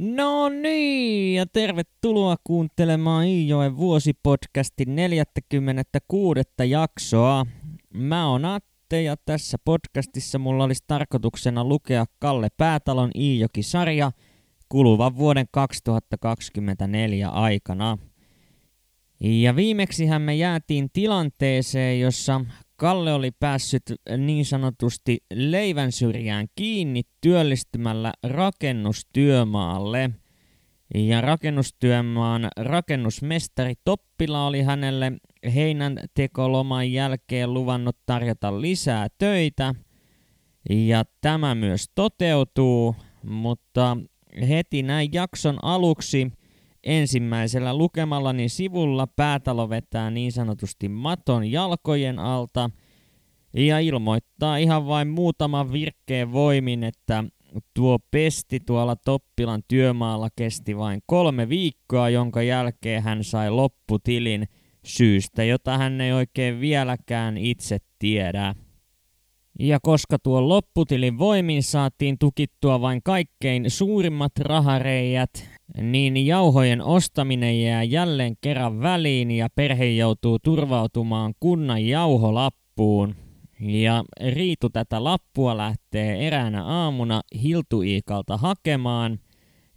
No niin, ja tervetuloa kuuntelemaan Iijoen vuosipodcastin 46. jaksoa. Mä oon Atte ja tässä podcastissa mulla olisi tarkoituksena lukea Kalle Päätalon Iijoki-sarja kuluvan vuoden 2024 aikana. Ja viimeksihän me jäätiin tilanteeseen, jossa Kalle oli päässyt niin sanotusti leivän syrjään kiinni työllistymällä rakennustyömaalle. Ja rakennustyömaan rakennusmestari Toppila oli hänelle heinän tekoloman jälkeen luvannut tarjota lisää töitä. Ja tämä myös toteutuu, mutta heti näin jakson aluksi Ensimmäisellä lukemallani sivulla päätalo vetää niin sanotusti maton jalkojen alta ja ilmoittaa ihan vain muutaman virkkeen voimin, että tuo pesti tuolla Toppilan työmaalla kesti vain kolme viikkoa, jonka jälkeen hän sai lopputilin syystä, jota hän ei oikein vieläkään itse tiedä. Ja koska tuo lopputilin voimin saatiin tukittua vain kaikkein suurimmat rahareijät, niin jauhojen ostaminen jää jälleen kerran väliin ja perhe joutuu turvautumaan kunnan jauholappuun. Ja Riitu tätä lappua lähtee eräänä aamuna Hiltu Iikalta hakemaan.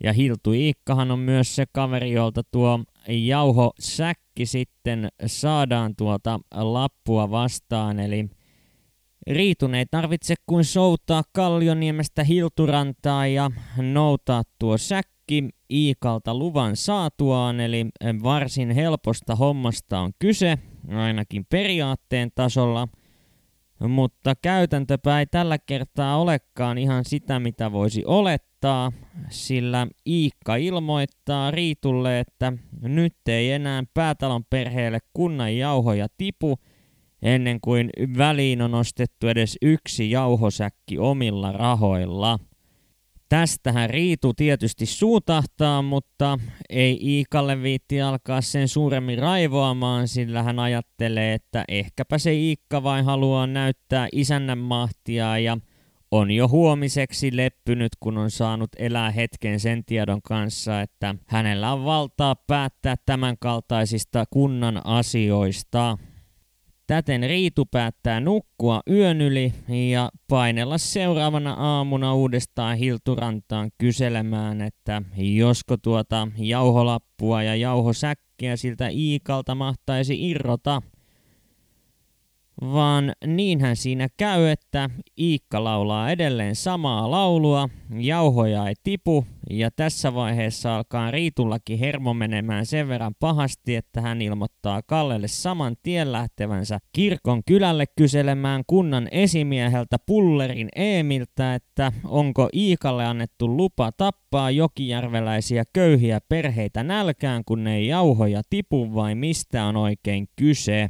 Ja Hiltu Iikkahan on myös se kaveri, jolta tuo jauhosäkki sitten saadaan tuota lappua vastaan. Eli Riitun ei tarvitse kuin soutaa Kallioniemestä Hilturantaa ja noutaa tuo säkki Iikalta luvan saatuaan, eli varsin helposta hommasta on kyse, ainakin periaatteen tasolla, mutta käytäntöpä ei tällä kertaa olekaan ihan sitä, mitä voisi olettaa, sillä Iikka ilmoittaa Riitulle, että nyt ei enää päätalon perheelle kunnan jauhoja tipu, ennen kuin väliin on ostettu edes yksi jauhosäkki omilla rahoilla. Tästähän Riitu tietysti suutahtaa, mutta ei Iikalle viitti alkaa sen suuremmin raivoamaan, sillä hän ajattelee, että ehkäpä se Iikka vain haluaa näyttää isännän mahtia ja on jo huomiseksi leppynyt, kun on saanut elää hetken sen tiedon kanssa, että hänellä on valtaa päättää tämänkaltaisista kunnan asioista. Täten Riitu päättää nukkua yön yli ja painella seuraavana aamuna uudestaan Hilturantaan kyselemään, että josko tuota jauholappua ja jauhosäkkiä siltä Iikalta mahtaisi irrota – vaan niinhän siinä käy, että Iikka laulaa edelleen samaa laulua, jauhoja ei tipu, ja tässä vaiheessa alkaa Riitullakin hermo menemään sen verran pahasti, että hän ilmoittaa Kallelle saman tien lähtevänsä kirkon kylälle kyselemään kunnan esimieheltä Pullerin Eemiltä, että onko Iikalle annettu lupa tappaa jokijärveläisiä köyhiä perheitä nälkään, kun ei jauhoja tipu vai mistä on oikein kyse.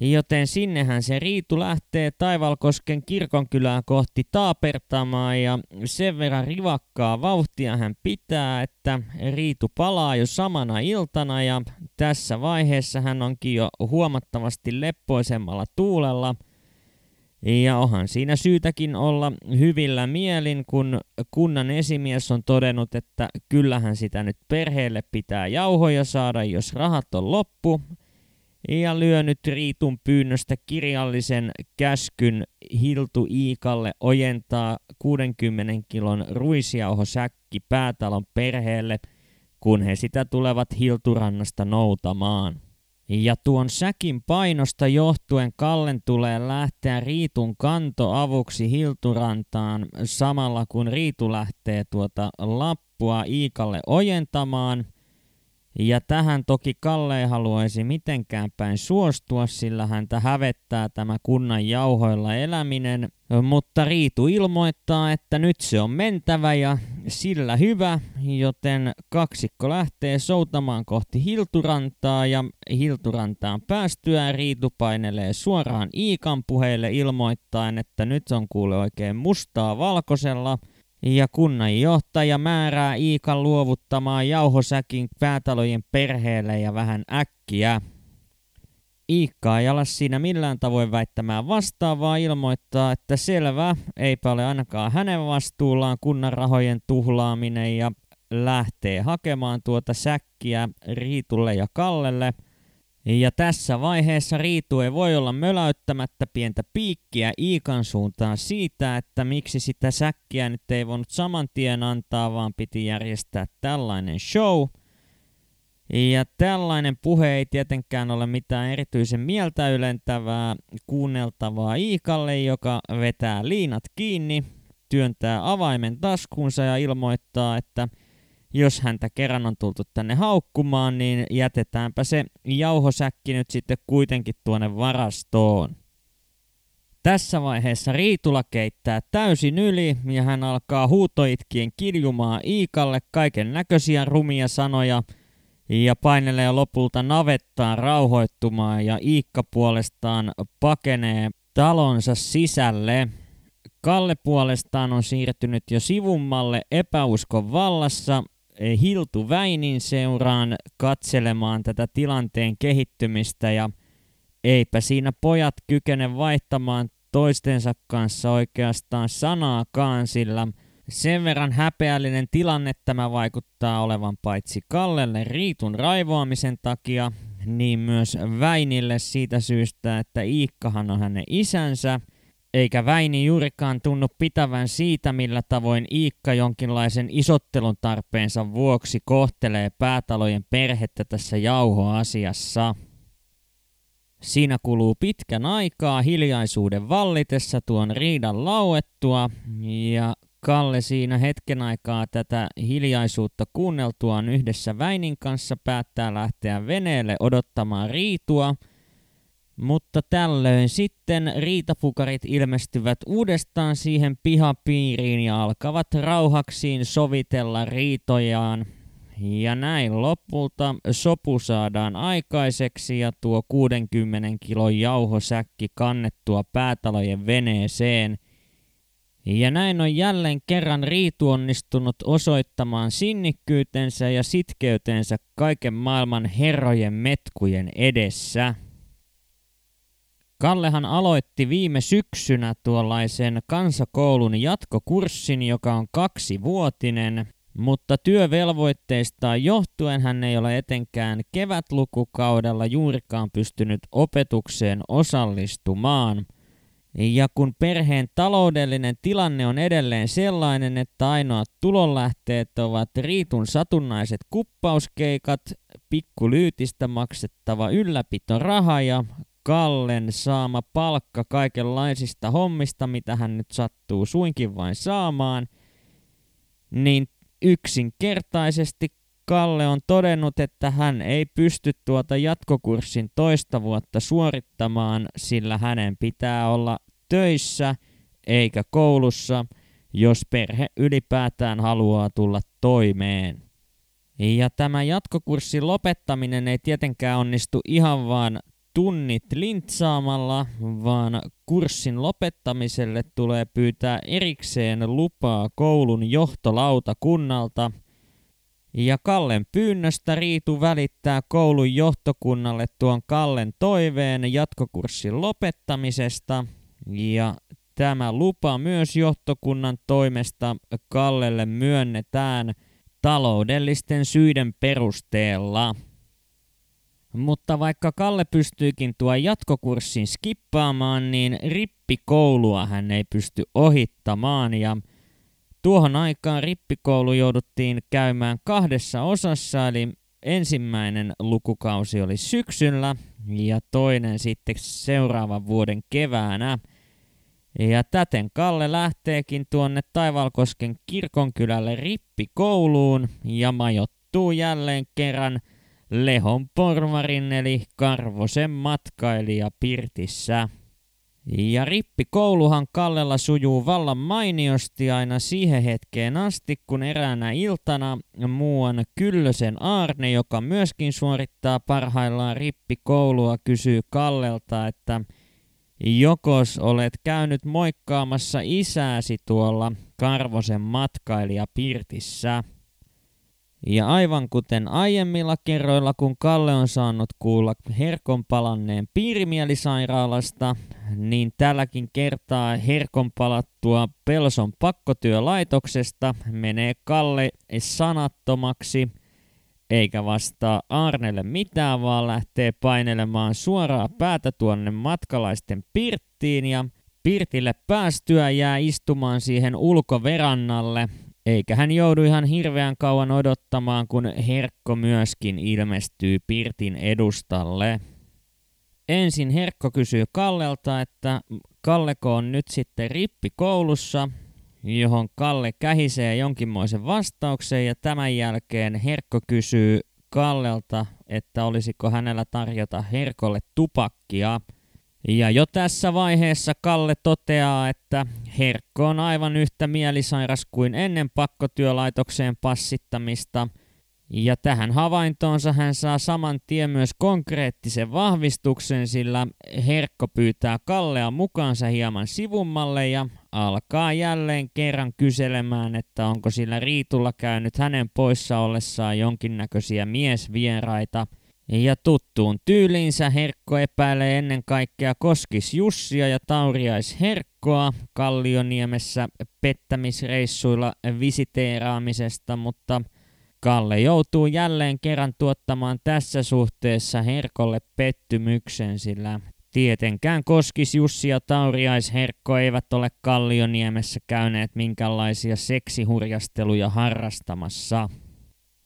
Joten sinnehän se Riitu lähtee Taivalkosken kirkonkylää kohti taapertamaan ja sen verran rivakkaa vauhtia hän pitää, että Riitu palaa jo samana iltana ja tässä vaiheessa hän onkin jo huomattavasti leppoisemmalla tuulella. Ja onhan siinä syytäkin olla hyvillä mielin, kun kunnan esimies on todennut, että kyllähän sitä nyt perheelle pitää jauhoja saada, jos rahat on loppu ja lyönyt Riitun pyynnöstä kirjallisen käskyn Hiltu Iikalle ojentaa 60 kilon ruisjauhosäkki päätalon perheelle, kun he sitä tulevat Hilturannasta noutamaan. Ja tuon säkin painosta johtuen Kallen tulee lähteä Riitun kantoavuksi Hilturantaan samalla kun Riitu lähtee tuota lappua Iikalle ojentamaan – ja tähän toki Kalle ei haluaisi mitenkään päin suostua, sillä häntä hävettää tämä kunnan jauhoilla eläminen, mutta Riitu ilmoittaa, että nyt se on mentävä ja sillä hyvä, joten kaksikko lähtee soutamaan kohti Hilturantaa ja Hilturantaan päästyään Riitu painelee suoraan Iikan puheille ilmoittaen, että nyt on kuule oikein mustaa valkoisella – ja kunnanjohtaja määrää Iikan luovuttamaan jauhosäkin päätalojen perheelle ja vähän äkkiä. Iikka ei ala siinä millään tavoin väittämään vastaavaa ilmoittaa, että selvä, eipä ole ainakaan hänen vastuullaan kunnan rahojen tuhlaaminen ja lähtee hakemaan tuota säkkiä Riitulle ja Kallelle. Ja tässä vaiheessa Riitu ei voi olla möläyttämättä pientä piikkiä Iikan suuntaan siitä, että miksi sitä säkkiä nyt ei voinut saman tien antaa, vaan piti järjestää tällainen show – ja tällainen puhe ei tietenkään ole mitään erityisen mieltä ylentävää kuunneltavaa Iikalle, joka vetää liinat kiinni, työntää avaimen taskuunsa ja ilmoittaa, että jos häntä kerran on tultu tänne haukkumaan, niin jätetäänpä se jauhosäkki nyt sitten kuitenkin tuonne varastoon. Tässä vaiheessa Riitula keittää täysin yli ja hän alkaa huutoitkien kiljumaan Iikalle kaiken näköisiä rumia sanoja – ja painelee lopulta navettaan rauhoittumaan ja Iikka puolestaan pakenee talonsa sisälle. Kalle puolestaan on siirtynyt jo sivummalle epäuskon vallassa Hiltu Väinin seuraan katselemaan tätä tilanteen kehittymistä ja eipä siinä pojat kykene vaihtamaan toistensa kanssa oikeastaan sanaakaan, sillä – sen verran häpeällinen tilanne tämä vaikuttaa olevan paitsi Kallelle Riitun raivoamisen takia, niin myös Väinille siitä syystä, että Iikkahan on hänen isänsä, eikä Väini juurikaan tunnu pitävän siitä, millä tavoin Iikka jonkinlaisen isottelun tarpeensa vuoksi kohtelee päätalojen perhettä tässä jauhoasiassa. Siinä kuluu pitkän aikaa hiljaisuuden vallitessa tuon riidan lauettua, ja Kalle siinä hetken aikaa tätä hiljaisuutta kuunneltuaan yhdessä Väinin kanssa päättää lähteä veneelle odottamaan riitua, mutta tällöin sitten riitapukarit ilmestyvät uudestaan siihen pihapiiriin ja alkavat rauhaksiin sovitella riitojaan. Ja näin lopulta sopu saadaan aikaiseksi ja tuo 60 kilon jauhosäkki kannettua päätalojen veneeseen – ja näin on jälleen kerran Riitu onnistunut osoittamaan sinnikkyytensä ja sitkeytensä kaiken maailman herrojen metkujen edessä. Kallehan aloitti viime syksynä tuollaisen kansakoulun jatkokurssin, joka on kaksivuotinen, mutta työvelvoitteistaan johtuen hän ei ole etenkään kevätlukukaudella juurikaan pystynyt opetukseen osallistumaan – ja kun perheen taloudellinen tilanne on edelleen sellainen, että ainoat tulonlähteet ovat Riitun satunnaiset kuppauskeikat, pikkulyytistä maksettava ylläpitoraha ja Kallen saama palkka kaikenlaisista hommista, mitä hän nyt sattuu suinkin vain saamaan, niin yksinkertaisesti Kalle on todennut, että hän ei pysty tuota jatkokurssin toista vuotta suorittamaan, sillä hänen pitää olla töissä eikä koulussa, jos perhe ylipäätään haluaa tulla toimeen. Ja tämä jatkokurssin lopettaminen ei tietenkään onnistu ihan vaan tunnit lintsaamalla, vaan kurssin lopettamiselle tulee pyytää erikseen lupaa koulun johtolautakunnalta – ja Kallen pyynnöstä Riitu välittää koulun johtokunnalle tuon Kallen toiveen jatkokurssin lopettamisesta. Ja tämä lupa myös johtokunnan toimesta Kallelle myönnetään taloudellisten syiden perusteella. Mutta vaikka Kalle pystyykin tuo jatkokurssin skippaamaan, niin rippikoulua hän ei pysty ohittamaan ja Tuohon aikaan rippikoulu jouduttiin käymään kahdessa osassa, eli ensimmäinen lukukausi oli syksyllä ja toinen sitten seuraavan vuoden keväänä. Ja täten Kalle lähteekin tuonne Taivalkosken kirkonkylälle rippikouluun ja majottuu jälleen kerran Lehon porvarin eli Karvosen matkailija Pirtissä. Ja rippikouluhan Kallella sujuu vallan mainiosti aina siihen hetkeen asti, kun eräänä iltana muuan Kyllösen Aarne, joka myöskin suorittaa parhaillaan rippikoulua, kysyy Kallelta, että jokos olet käynyt moikkaamassa isääsi tuolla Karvosen matkailija Pirtissä. Ja aivan kuten aiemmilla kerroilla, kun Kalle on saanut kuulla Herkon palanneen piirimielisairaalasta, niin tälläkin kertaa Herkon palattua Pelson pakkotyölaitoksesta menee Kalle sanattomaksi, eikä vastaa Arnelle mitään, vaan lähtee painelemaan suoraa päätä tuonne matkalaisten pirttiin ja Pirtille päästyä jää istumaan siihen ulkoverannalle eikä hän joudu ihan hirveän kauan odottamaan, kun Herkko myöskin ilmestyy Pirtin edustalle. Ensin Herkko kysyy Kallelta, että Kalleko on nyt sitten rippikoulussa, johon Kalle kähisee jonkinmoisen vastauksen ja tämän jälkeen Herkko kysyy Kallelta, että olisiko hänellä tarjota Herkolle tupakkia – ja jo tässä vaiheessa Kalle toteaa, että Herkko on aivan yhtä mielisairas kuin ennen pakkotyölaitokseen passittamista, ja tähän havaintoonsa hän saa saman tien myös konkreettisen vahvistuksen, sillä Herkko pyytää Kallea mukaansa hieman sivummalle ja alkaa jälleen kerran kyselemään, että onko sillä Riitulla käynyt hänen poissa ollessaan jonkinnäköisiä miesvieraita – ja tuttuun tyyliinsä Herkko epäilee ennen kaikkea Koskis Jussia ja Tauriais Herkkoa Kallioniemessä pettämisreissuilla visiteeraamisesta, mutta Kalle joutuu jälleen kerran tuottamaan tässä suhteessa Herkolle pettymyksen, sillä tietenkään Koskis Jussi ja Tauriais Herkko eivät ole Kallioniemessä käyneet minkälaisia seksihurjasteluja harrastamassa.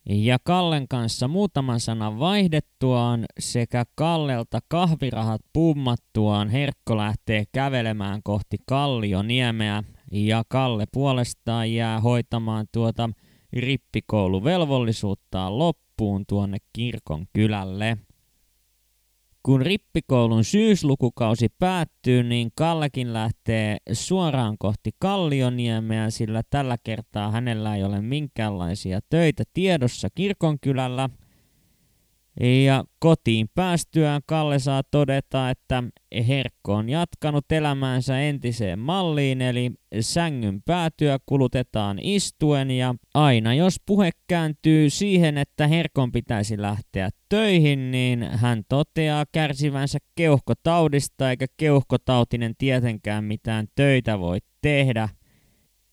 Ja Kallen kanssa muutaman sanan vaihdettuaan sekä Kallelta kahvirahat pummattuaan Herkko lähtee kävelemään kohti Kallioniemeä ja Kalle puolestaan jää hoitamaan tuota rippikouluvelvollisuuttaan loppuun tuonne kirkon kylälle. Kun rippikoulun syyslukukausi päättyy, niin Kallekin lähtee suoraan kohti Kallioniemeä, sillä tällä kertaa hänellä ei ole minkäänlaisia töitä tiedossa kirkonkylällä – ja kotiin päästyään Kalle saa todeta, että Herkko on jatkanut elämäänsä entiseen malliin, eli sängyn päätyä kulutetaan istuen ja aina jos puhe kääntyy siihen, että Herkon pitäisi lähteä töihin, niin hän toteaa kärsivänsä keuhkotaudista eikä keuhkotautinen tietenkään mitään töitä voi tehdä –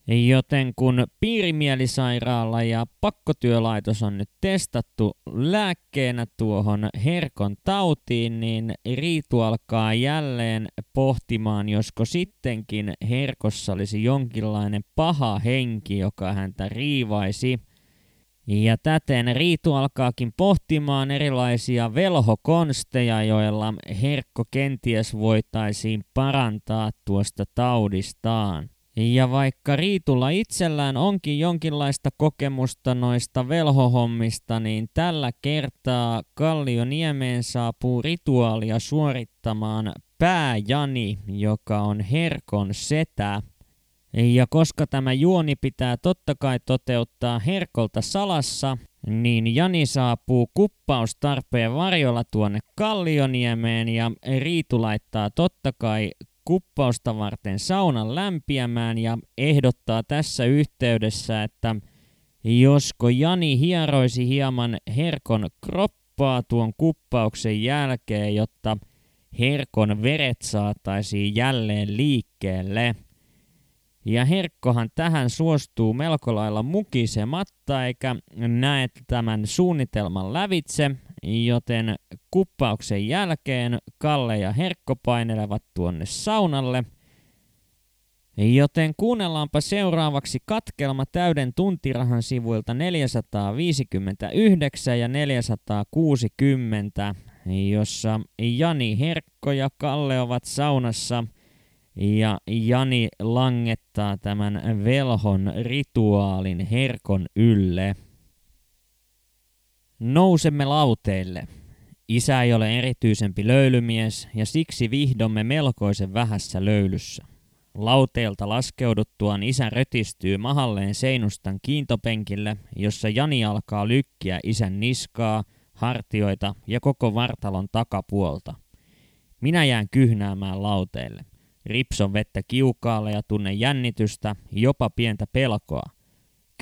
Joten kun piirimielisairaala ja pakkotyölaitos on nyt testattu lääkkeenä tuohon herkon tautiin, niin Riitu alkaa jälleen pohtimaan, josko sittenkin herkossa olisi jonkinlainen paha henki, joka häntä riivaisi. Ja täten Riitu alkaakin pohtimaan erilaisia velhokonsteja, joilla herkko kenties voitaisiin parantaa tuosta taudistaan. Ja vaikka Riitulla itsellään onkin jonkinlaista kokemusta noista velhohommista, niin tällä kertaa Kallioniemeen saapuu rituaalia suorittamaan pääjani, joka on Herkon setä. Ja koska tämä juoni pitää totta kai toteuttaa Herkolta salassa, niin Jani saapuu kuppaustarpeen varjolla tuonne Kallioniemeen ja Riitu laittaa totta kai kuppausta varten saunan lämpiämään ja ehdottaa tässä yhteydessä, että josko Jani hieroisi hieman Herkon kroppaa tuon kuppauksen jälkeen, jotta Herkon veret saataisiin jälleen liikkeelle. Ja Herkkohan tähän suostuu melko lailla mukisematta eikä näe tämän suunnitelman lävitse, joten kuppauksen jälkeen Kalle ja Herkko painelevat tuonne saunalle. Joten kuunnellaanpa seuraavaksi katkelma täyden tuntirahan sivuilta 459 ja 460, jossa Jani Herkko ja Kalle ovat saunassa ja Jani langettaa tämän velhon rituaalin Herkon ylle. Nousemme lauteille. Isä ei ole erityisempi löylymies ja siksi vihdomme melkoisen vähässä löylyssä. Lauteelta laskeuduttuaan isä rötistyy mahalleen seinustan kiintopenkille, jossa Jani alkaa lykkiä isän niskaa, hartioita ja koko vartalon takapuolta. Minä jään kyhnäämään lauteelle. Ripson vettä kiukaalle ja tunne jännitystä, jopa pientä pelkoa –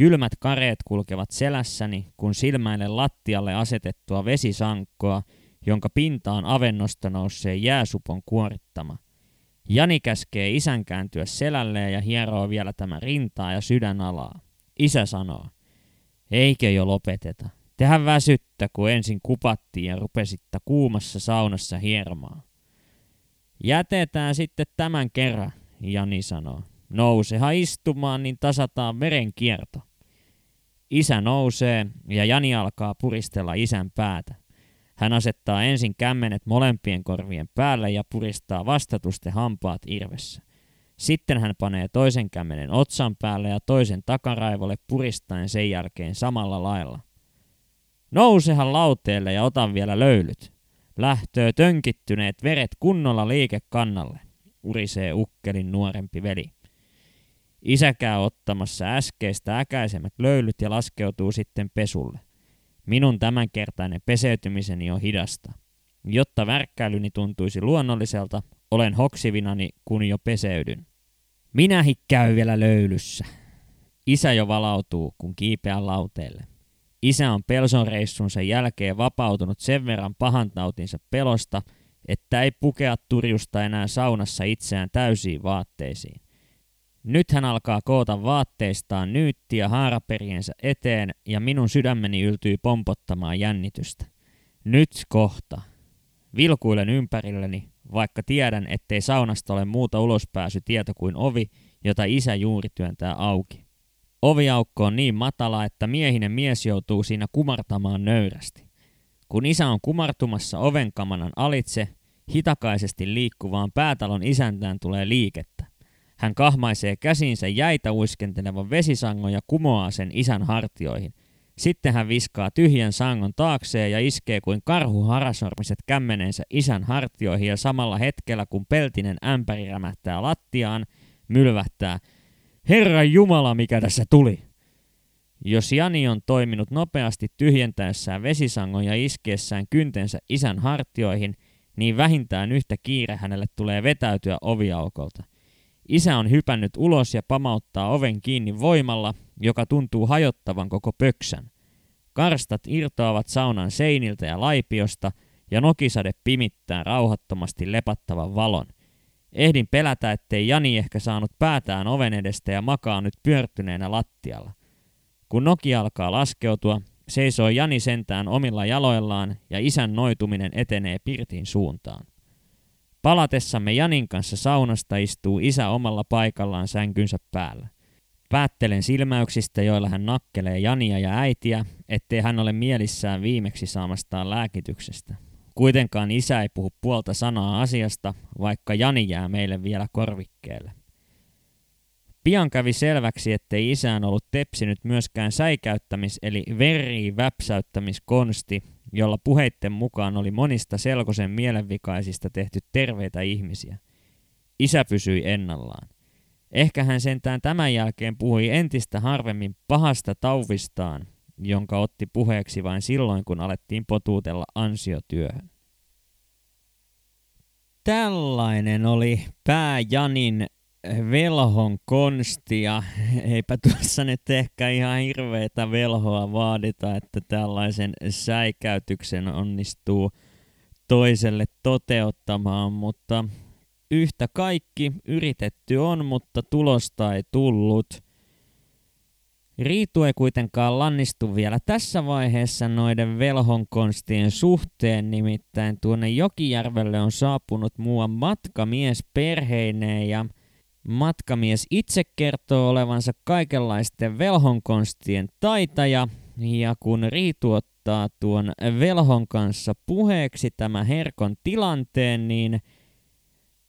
Kylmät kareet kulkevat selässäni, kun silmäilen lattialle asetettua vesisankkoa, jonka pintaan avennosta nousee jääsupon kuorittama. Jani käskee isän kääntyä selälleen ja hieroo vielä tämä rintaa ja sydänalaa. Isä sanoo, eikö jo lopeteta. Tehän väsyttä, kun ensin kupattiin ja rupesitta kuumassa saunassa hiermaa. Jätetään sitten tämän kerran, Jani sanoo. Nousehan istumaan, niin tasataan verenkierto. Isä nousee ja Jani alkaa puristella isän päätä. Hän asettaa ensin kämmenet molempien korvien päälle ja puristaa vastatusten hampaat irvessä. Sitten hän panee toisen kämmenen otsan päälle ja toisen takaraivolle puristaen sen jälkeen samalla lailla. Nousehan lauteelle ja otan vielä löylyt. Lähtöö tönkittyneet veret kunnolla liikekannalle, urisee ukkelin nuorempi veli. Isä käy ottamassa äskeistä äkäisemmät löylyt ja laskeutuu sitten pesulle. Minun tämänkertainen peseytymiseni on hidasta. Jotta värkkäilyni tuntuisi luonnolliselta, olen hoksivinani, kun jo peseydyn. Minä käy vielä löylyssä. Isä jo valautuu, kun kiipeän lauteelle. Isä on Pelson reissunsa jälkeen vapautunut sen verran pahantautinsa pelosta, että ei pukea turjusta enää saunassa itseään täysiin vaatteisiin. Nyt hän alkaa koota vaatteistaan nyyttiä haaraperiensä eteen ja minun sydämeni yltyy pompottamaan jännitystä. Nyt kohta. Vilkuilen ympärilleni, vaikka tiedän, ettei saunasta ole muuta ulospääsy tieto kuin ovi, jota isä juuri työntää auki. Oviaukko on niin matala, että miehinen mies joutuu siinä kumartamaan nöyrästi. Kun isä on kumartumassa ovenkamanan alitse, hitakaisesti liikkuvaan päätalon isäntään tulee liikettä. Hän kahmaisee käsinsä jäitä uiskentelevan vesisangon ja kumoaa sen isän hartioihin. Sitten hän viskaa tyhjän sangon taakseen ja iskee kuin karhu harasormiset kämmeneensä isän hartioihin ja samalla hetkellä kun peltinen ämpäri rämähtää lattiaan, mylvähtää – Herran Jumala, mikä tässä tuli! Jos Jani on toiminut nopeasti tyhjentäessään vesisangon ja iskeessään kyntensä isän hartioihin, niin vähintään yhtä kiire hänelle tulee vetäytyä oviaukolta. Isä on hypännyt ulos ja pamauttaa oven kiinni voimalla, joka tuntuu hajottavan koko pöksän. Karstat irtoavat saunan seiniltä ja laipiosta, ja nokisade pimittää rauhattomasti lepattavan valon – Ehdin pelätä, ettei Jani ehkä saanut päätään oven edestä ja makaa nyt pyörtyneenä lattialla. Kun Noki alkaa laskeutua, seisoo Jani sentään omilla jaloillaan ja isän noituminen etenee pirtin suuntaan. Palatessamme Janin kanssa saunasta istuu isä omalla paikallaan sänkynsä päällä. Päättelen silmäyksistä, joilla hän nakkelee Jania ja äitiä, ettei hän ole mielissään viimeksi saamastaan lääkityksestä. Kuitenkaan isä ei puhu puolta sanaa asiasta, vaikka Jani jää meille vielä korvikkeelle. Pian kävi selväksi, ettei isään ollut tepsinyt myöskään säikäyttämis- eli verri-väpsäyttämiskonsti, jolla puheitten mukaan oli monista selkosen mielenvikaisista tehty terveitä ihmisiä. Isä pysyi ennallaan. Ehkä hän sentään tämän jälkeen puhui entistä harvemmin pahasta tauvistaan, jonka otti puheeksi vain silloin, kun alettiin potuutella ansiotyöhön. Tällainen oli pääjanin velhon konsti ja eipä tuossa nyt ehkä ihan hirveitä velhoa vaadita, että tällaisen säikäytyksen onnistuu toiselle toteuttamaan, mutta yhtä kaikki yritetty on, mutta tulosta ei tullut – Riitu ei kuitenkaan lannistu vielä tässä vaiheessa noiden velhonkonstien suhteen, nimittäin tuonne Jokijärvelle on saapunut muuan matkamies perheineen ja matkamies itse kertoo olevansa kaikenlaisten velhonkonstien taitaja ja kun Riitu ottaa tuon velhon kanssa puheeksi tämä herkon tilanteen, niin –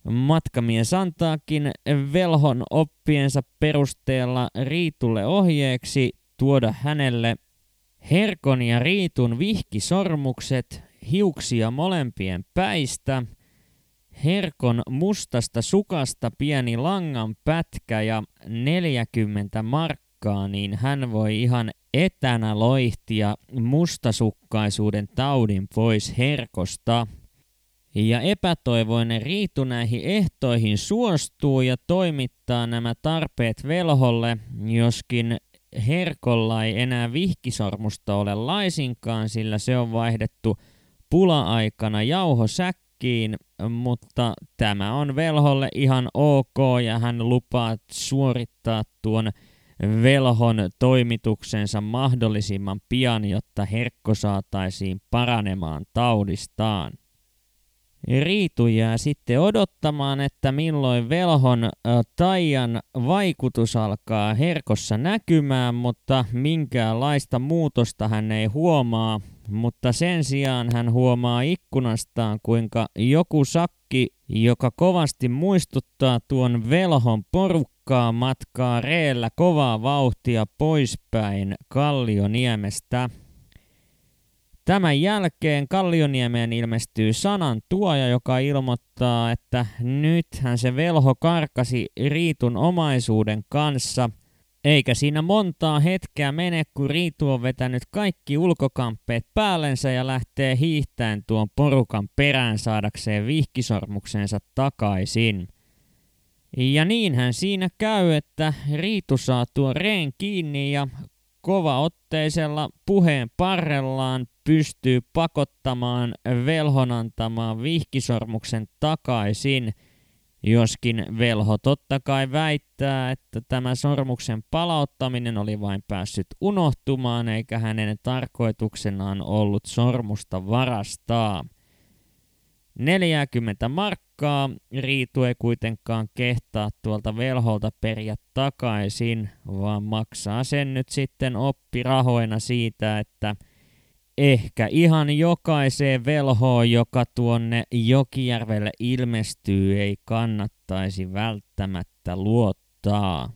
Matkamies antaakin velhon oppiensa perusteella Riitulle ohjeeksi tuoda hänelle Herkon ja Riitun vihkisormukset, hiuksia molempien päistä, Herkon mustasta sukasta pieni langan pätkä ja 40 markkaa, niin hän voi ihan etänä loihtia mustasukkaisuuden taudin pois Herkosta. Ja epätoivoinen Riitu näihin ehtoihin suostuu ja toimittaa nämä tarpeet velholle, joskin Herkolla ei enää vihkisormusta ole laisinkaan, sillä se on vaihdettu pula-aikana jauhosäkkiin, mutta tämä on velholle ihan ok ja hän lupaa suorittaa tuon velhon toimituksensa mahdollisimman pian, jotta Herkko saataisiin paranemaan taudistaan. Riitu jää sitten odottamaan, että milloin velhon taian vaikutus alkaa herkossa näkymään, mutta minkäänlaista muutosta hän ei huomaa. Mutta sen sijaan hän huomaa ikkunastaan, kuinka joku sakki, joka kovasti muistuttaa tuon velhon porukkaa, matkaa reellä kovaa vauhtia poispäin Kallioniemestä. Tämän jälkeen Kallioniemeen ilmestyy sanan tuoja, joka ilmoittaa, että nythän se velho karkasi Riitun omaisuuden kanssa, eikä siinä montaa hetkeä mene, kun Riitu on vetänyt kaikki ulkokamppeet päällensä ja lähtee hiihtäen tuon porukan perään saadakseen vihkisormuksensa takaisin. Ja niinhän siinä käy, että Riitu saa tuon reen kiinni ja kovaotteisella puheen parrellaan pystyy pakottamaan velhon antamaan vihkisormuksen takaisin, joskin velho totta kai väittää, että tämä sormuksen palauttaminen oli vain päässyt unohtumaan eikä hänen tarkoituksenaan ollut sormusta varastaa. 40 markkaa Riitu ei kuitenkaan kehtaa tuolta velholta periä takaisin, vaan maksaa sen nyt sitten oppirahoina siitä, että – ehkä ihan jokaiseen velhoon, joka tuonne Jokijärvelle ilmestyy, ei kannattaisi välttämättä luottaa.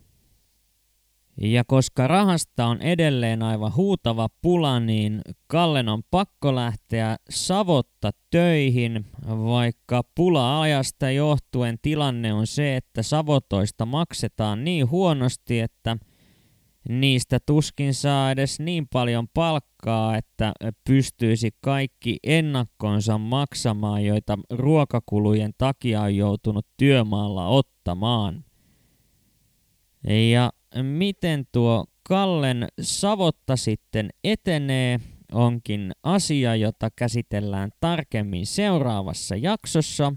Ja koska rahasta on edelleen aivan huutava pula, niin Kallen on pakko lähteä savotta töihin, vaikka pula-ajasta johtuen tilanne on se, että savotoista maksetaan niin huonosti, että – niistä tuskin saa edes niin paljon palkkaa, että pystyisi kaikki ennakkonsa maksamaan, joita ruokakulujen takia on joutunut työmaalla ottamaan. Ja miten tuo Kallen savotta sitten etenee, onkin asia, jota käsitellään tarkemmin seuraavassa jaksossa.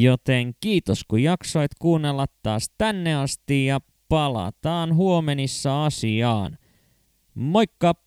Joten kiitos kun jaksoit kuunnella taas tänne asti ja palataan huomenissa asiaan. Moikka!